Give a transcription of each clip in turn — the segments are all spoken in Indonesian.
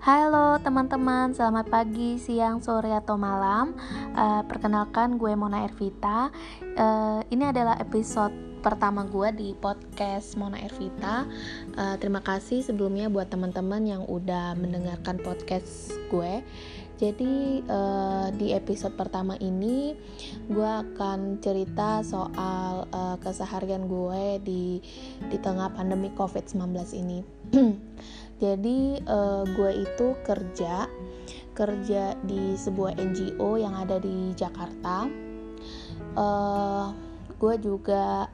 Halo teman-teman, selamat pagi, siang, sore, atau malam. Uh, perkenalkan, gue Mona Ervita. Uh, ini adalah episode pertama gue di podcast Mona Ervita. Uh, terima kasih sebelumnya buat teman-teman yang udah mendengarkan podcast gue. Jadi uh, di episode pertama ini gue akan cerita soal uh, keseharian gue di di tengah pandemi COVID-19 ini. jadi uh, gue itu kerja kerja di sebuah NGO yang ada di Jakarta. Uh, gue juga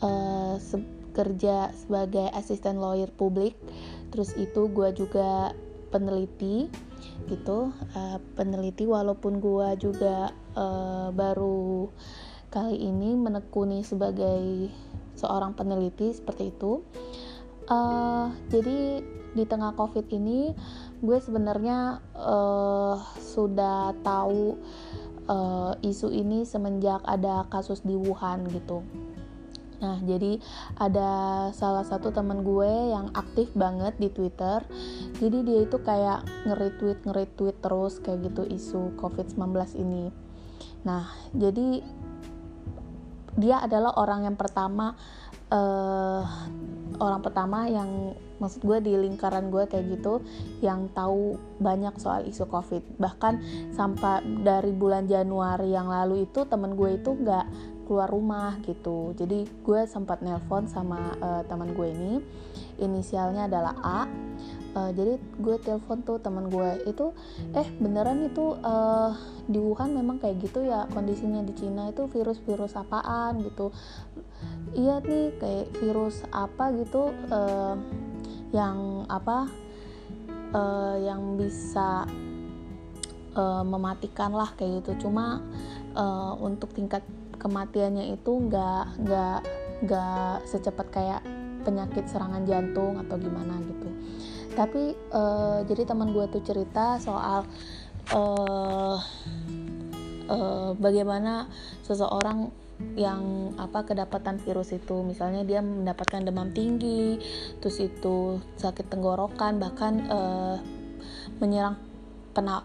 uh, se kerja sebagai asisten lawyer publik. Terus itu gue juga peneliti gitu. Uh, peneliti walaupun gue juga uh, baru kali ini menekuni sebagai seorang peneliti seperti itu. uh, jadi di tengah covid ini gue sebenarnya uh, sudah tahu uh, isu ini semenjak ada kasus di Wuhan gitu Nah, jadi ada salah satu teman gue yang aktif banget di Twitter. Jadi dia itu kayak nge-retweet nge-retweet terus kayak gitu isu COVID-19 ini. Nah, jadi dia adalah orang yang pertama uh, orang pertama yang maksud gue di lingkaran gue kayak gitu yang tahu banyak soal isu covid. Bahkan sampai dari bulan Januari yang lalu itu temen gue itu nggak keluar rumah gitu. Jadi gue sempat nelpon sama uh, teman gue ini. Inisialnya adalah A uh, jadi gue telepon tuh teman gue itu eh beneran itu uh, di Wuhan memang kayak gitu ya kondisinya di Cina itu virus-virus apaan gitu. Iya nih kayak virus apa gitu uh, yang apa uh, yang bisa uh, mematikan lah kayak gitu. Cuma uh, untuk tingkat kematiannya itu nggak nggak nggak secepat kayak penyakit serangan jantung atau gimana gitu tapi uh, jadi teman gue tuh cerita soal uh, uh, bagaimana seseorang yang apa kedapatan virus itu. Misalnya dia mendapatkan demam tinggi terus itu sakit tenggorokan bahkan uh, menyerang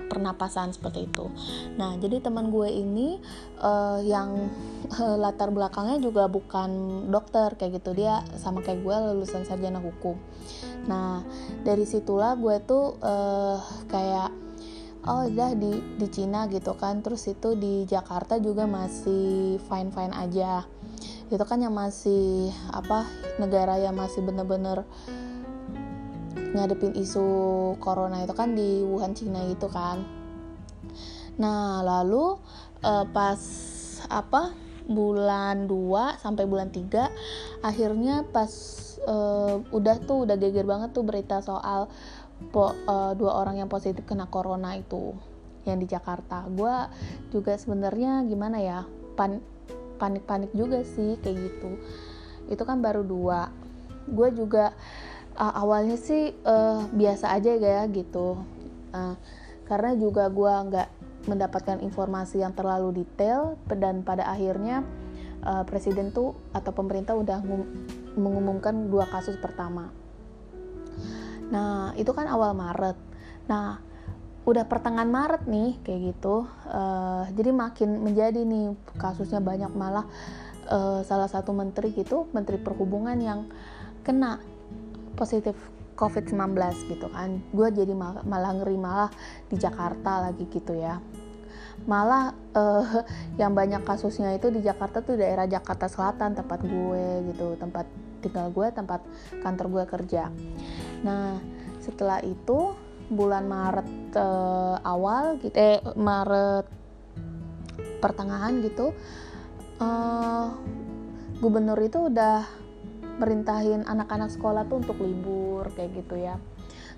pernapasan seperti itu. Nah, jadi teman gue ini uh, yang uh, latar belakangnya juga bukan dokter kayak gitu. Dia sama kayak gue lulusan sarjana hukum. Nah, dari situlah gue tuh uh, kayak oh udah di di Cina gitu kan terus itu di Jakarta juga masih fine fine aja itu kan yang masih apa negara yang masih bener-bener ngadepin isu corona itu kan di Wuhan Cina gitu kan. Nah lalu uh, pas apa bulan 2 sampai bulan 3 akhirnya pas uh, udah tuh udah geger banget tuh berita soal po, uh, dua orang yang positif kena corona itu yang di Jakarta. Gue juga sebenarnya gimana ya pan panik-panik juga sih kayak gitu. Itu kan baru dua. Gue juga uh, awalnya sih uh, biasa aja ya gitu uh, karena juga gue nggak mendapatkan informasi yang terlalu detail dan pada akhirnya uh, presiden tuh atau pemerintah udah mengumumkan dua kasus pertama Nah, itu kan awal Maret. Nah, udah pertengahan Maret nih kayak gitu. Uh, jadi makin menjadi nih kasusnya banyak malah uh, salah satu menteri gitu, menteri perhubungan yang kena positif COVID-19 gitu kan. Gue jadi mal malah ngeri malah di Jakarta lagi gitu ya. Malah uh, yang banyak kasusnya itu di Jakarta tuh daerah Jakarta Selatan tempat gue gitu, tempat tinggal gue, tempat kantor gue kerja. Nah, setelah itu bulan Maret uh, awal gitu eh Maret pertengahan gitu uh, gubernur itu udah merintahin anak-anak sekolah tuh untuk libur kayak gitu ya.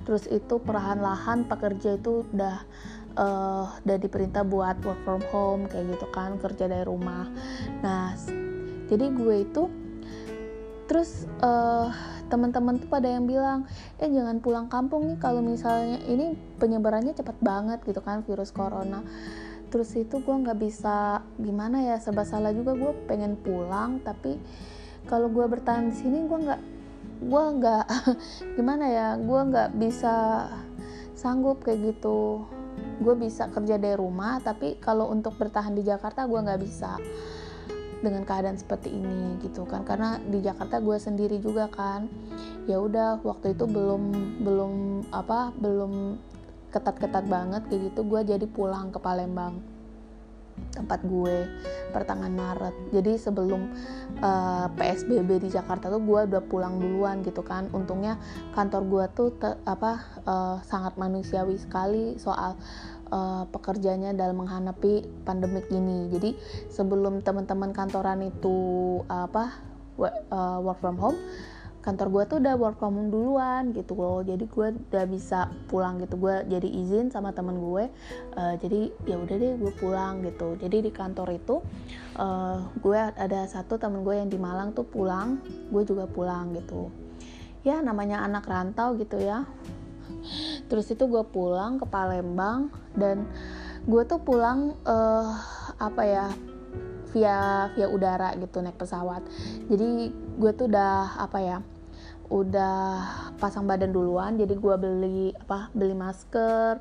Terus itu perlahan-lahan pekerja itu udah uh, udah diperintah buat work from home kayak gitu kan kerja dari rumah. Nah jadi gue itu terus uh, teman-teman tuh pada yang bilang eh jangan pulang kampung nih kalau misalnya ini penyebarannya cepat banget gitu kan virus corona. Terus itu gue nggak bisa gimana ya serba salah juga gue pengen pulang tapi kalau gue bertahan di sini gue nggak gue nggak gimana ya gue nggak bisa sanggup kayak gitu. Gue bisa kerja dari rumah tapi kalau untuk bertahan di Jakarta gue nggak bisa dengan keadaan seperti ini gitu kan. Karena di Jakarta gue sendiri juga kan. Ya udah waktu itu belum belum apa belum ketat-ketat banget kayak gitu. Gue jadi pulang ke Palembang tempat gue pertengahan Maret jadi sebelum uh, eh, PSBB di Jakarta tuh gue udah pulang duluan gitu kan untungnya kantor gue tuh te, apa uh, sangat manusiawi sekali soal uh, pekerjanya dalam menghadapi pandemik ini. Jadi sebelum teman-teman kantoran itu uh, apa work from home, kantor gue tuh udah work from home duluan gitu loh. Jadi gue udah bisa pulang gitu. Gue jadi izin sama temen gue. Uh, jadi ya udah deh gue pulang gitu. Jadi di kantor itu uh, gue ada satu temen gue yang di Malang tuh pulang, gue juga pulang gitu. Ya namanya anak rantau gitu ya terus itu gue pulang ke Palembang dan gue tuh pulang uh, apa ya via via udara gitu naik pesawat. Jadi gue tuh udah apa ya udah pasang badan duluan. Jadi gue beli apa beli masker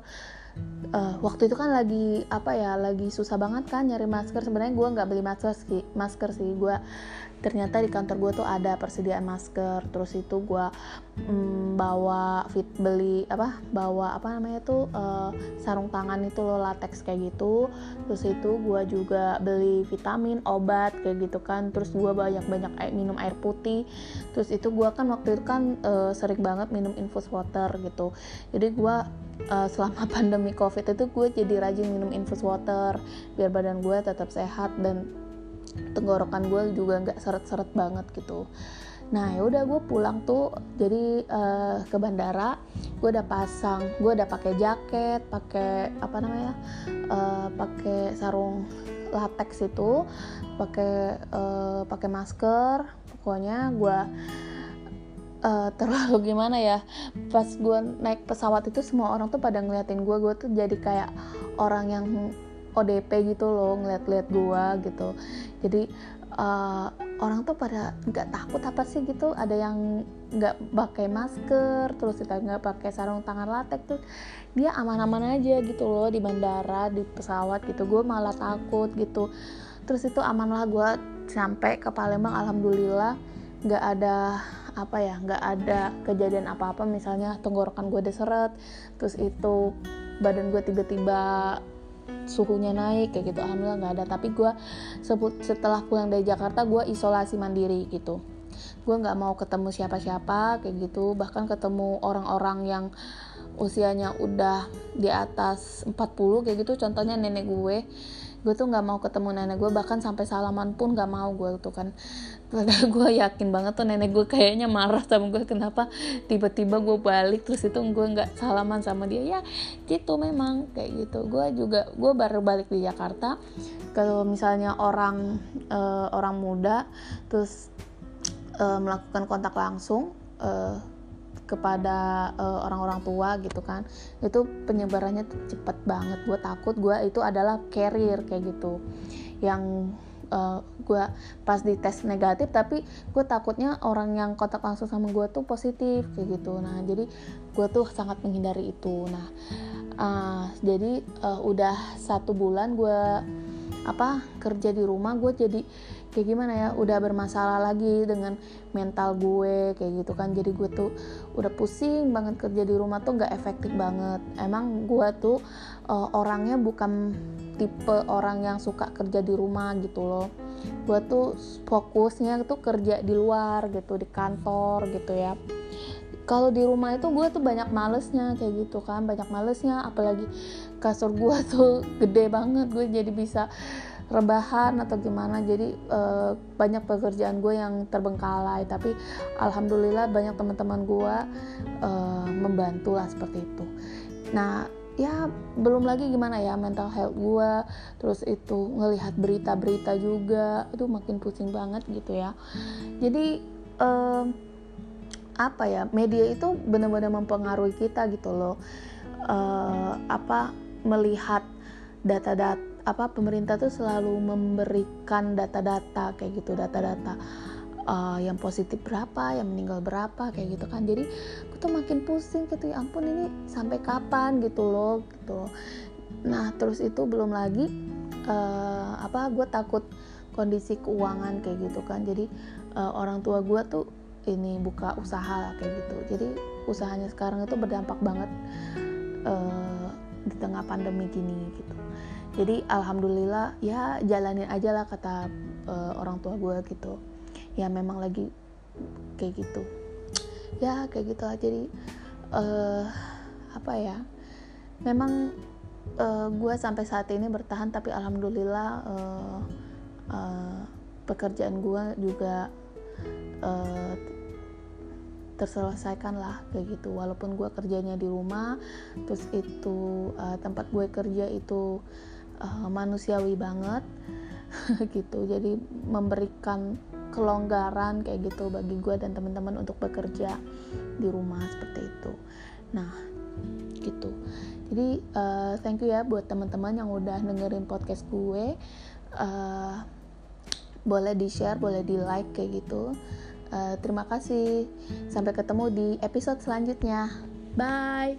uh, waktu itu kan lagi apa ya lagi susah banget kan nyari masker. Sebenarnya gue nggak beli masker sih masker sih. Gue ternyata di kantor gue tuh ada persediaan masker. Terus itu gue mm, bawa fit beli apa bawa apa namanya tuh uh, sarung tangan itu loh latex kayak gitu. Terus itu gue juga beli vitamin obat kayak gitu kan. Terus gue banyak banyak air, minum air putih. Terus itu gue kan waktu itu kan uh, sering banget minum infus water gitu. Jadi gue uh, selama pandemi covid itu gue jadi rajin minum infus water biar badan gue tetap sehat dan tenggorokan gue juga nggak seret-seret banget gitu. Nah ya udah gue pulang tuh jadi uh, ke bandara gue udah pasang gue udah pakai jaket pakai apa namanya uh, pakai sarung latex itu pakai uh, pakai masker pokoknya gue uh, terlalu gimana ya pas gue naik pesawat itu semua orang tuh pada ngeliatin gue gue tuh jadi kayak orang yang ODP gitu loh ngeliat-liat gua gitu. Jadi uh, orang tuh pada nggak takut apa sih gitu ada yang nggak pakai masker terus kita nggak pakai sarung tangan latex tuh dia aman-aman aja gitu loh di bandara di pesawat gitu gue malah takut gitu. Terus itu aman lah gue sampai ke Palembang alhamdulillah nggak ada apa ya nggak ada kejadian apa-apa. Misalnya tenggorokan gue deseret terus itu badan gue tiba-tiba suhunya naik kayak gitu. Alhamdulillah nggak ada. Tapi gue setelah pulang dari Jakarta gue isolasi mandiri gitu. Gue nggak mau ketemu siapa-siapa kayak gitu. Bahkan ketemu orang-orang yang usianya udah di atas 40 kayak gitu. Contohnya nenek gue gue tuh nggak mau ketemu nenek gue bahkan sampai salaman pun nggak mau gue tuh kan. Padahal gue yakin banget tuh nenek gue kayaknya marah sama gue kenapa tiba-tiba gue balik terus itu gue nggak salaman sama dia? Ya gitu memang kayak gitu. Gue juga gue baru balik di Jakarta. Kalau misalnya orang uh, orang muda terus uh, melakukan kontak langsung uh, kepada uh, orang-orang tua gitu kan itu penyebarannya cepet banget. Gue takut gue itu adalah carrier kayak gitu. Yang uh, eh, gue pas dites negatif tapi gue takutnya orang yang kontak langsung sama gue tuh positif kayak gitu. Nah jadi gue tuh sangat menghindari itu. Nah uh, jadi uh, udah satu bulan gue apa kerja di rumah gue jadi kayak gimana ya udah bermasalah lagi dengan mental gue kayak gitu kan. Jadi gue tuh udah pusing banget kerja di rumah tuh nggak efektif banget. Emang gue tuh uh, orangnya bukan tipe orang yang suka kerja di rumah gitu loh. Gue tuh fokusnya tuh kerja di luar gitu di kantor gitu ya. Kalau di rumah itu gue tuh banyak malesnya kayak gitu kan. Banyak malesnya apalagi kasur gue tuh gede banget. Gue jadi bisa rebahan atau gimana. Jadi uh, banyak pekerjaan gue yang terbengkalai. Tapi alhamdulillah banyak teman-teman gue uh, membantu lah seperti itu. Nah ya belum lagi gimana ya mental health gue. Terus itu ngelihat berita-berita juga. Itu makin pusing banget gitu ya. Jadi uh, apa ya media itu benar-benar mempengaruhi kita gitu loh. Uh, apa melihat data-data apa pemerintah tuh selalu memberikan data-data kayak gitu data-data uh, yang positif berapa yang meninggal berapa kayak gitu kan. Jadi gue tuh makin pusing gitu ya ampun ini sampai kapan? Gitu loh gitu. Nah terus itu belum lagi uh, apa gue takut kondisi keuangan kayak gitu kan. Jadi uh, orang tua gue tuh ini buka usaha lah kayak gitu. Jadi usahanya sekarang itu berdampak banget uh, di tengah pandemi gini gitu jadi alhamdulillah ya jalanin aja lah kata uh, orang tua gue gitu. Ya memang lagi kayak gitu. Ya kayak gitu lah. Jadi uh, apa ya memang uh, gue sampai saat ini bertahan tapi alhamdulillah uh, uh, pekerjaan gue juga uh, terselesaikan lah kayak gitu. Walaupun gue kerjanya di rumah terus itu uh, tempat gue kerja itu uh, manusiawi banget gitu jadi memberikan kelonggaran kayak gitu bagi gue dan teman-teman untuk bekerja di rumah seperti itu nah gitu jadi uh, thank you ya buat teman-teman yang udah dengerin podcast gue uh, boleh di share boleh di like kayak gitu Uh, terima kasih. Sampai ketemu di episode selanjutnya. Bye.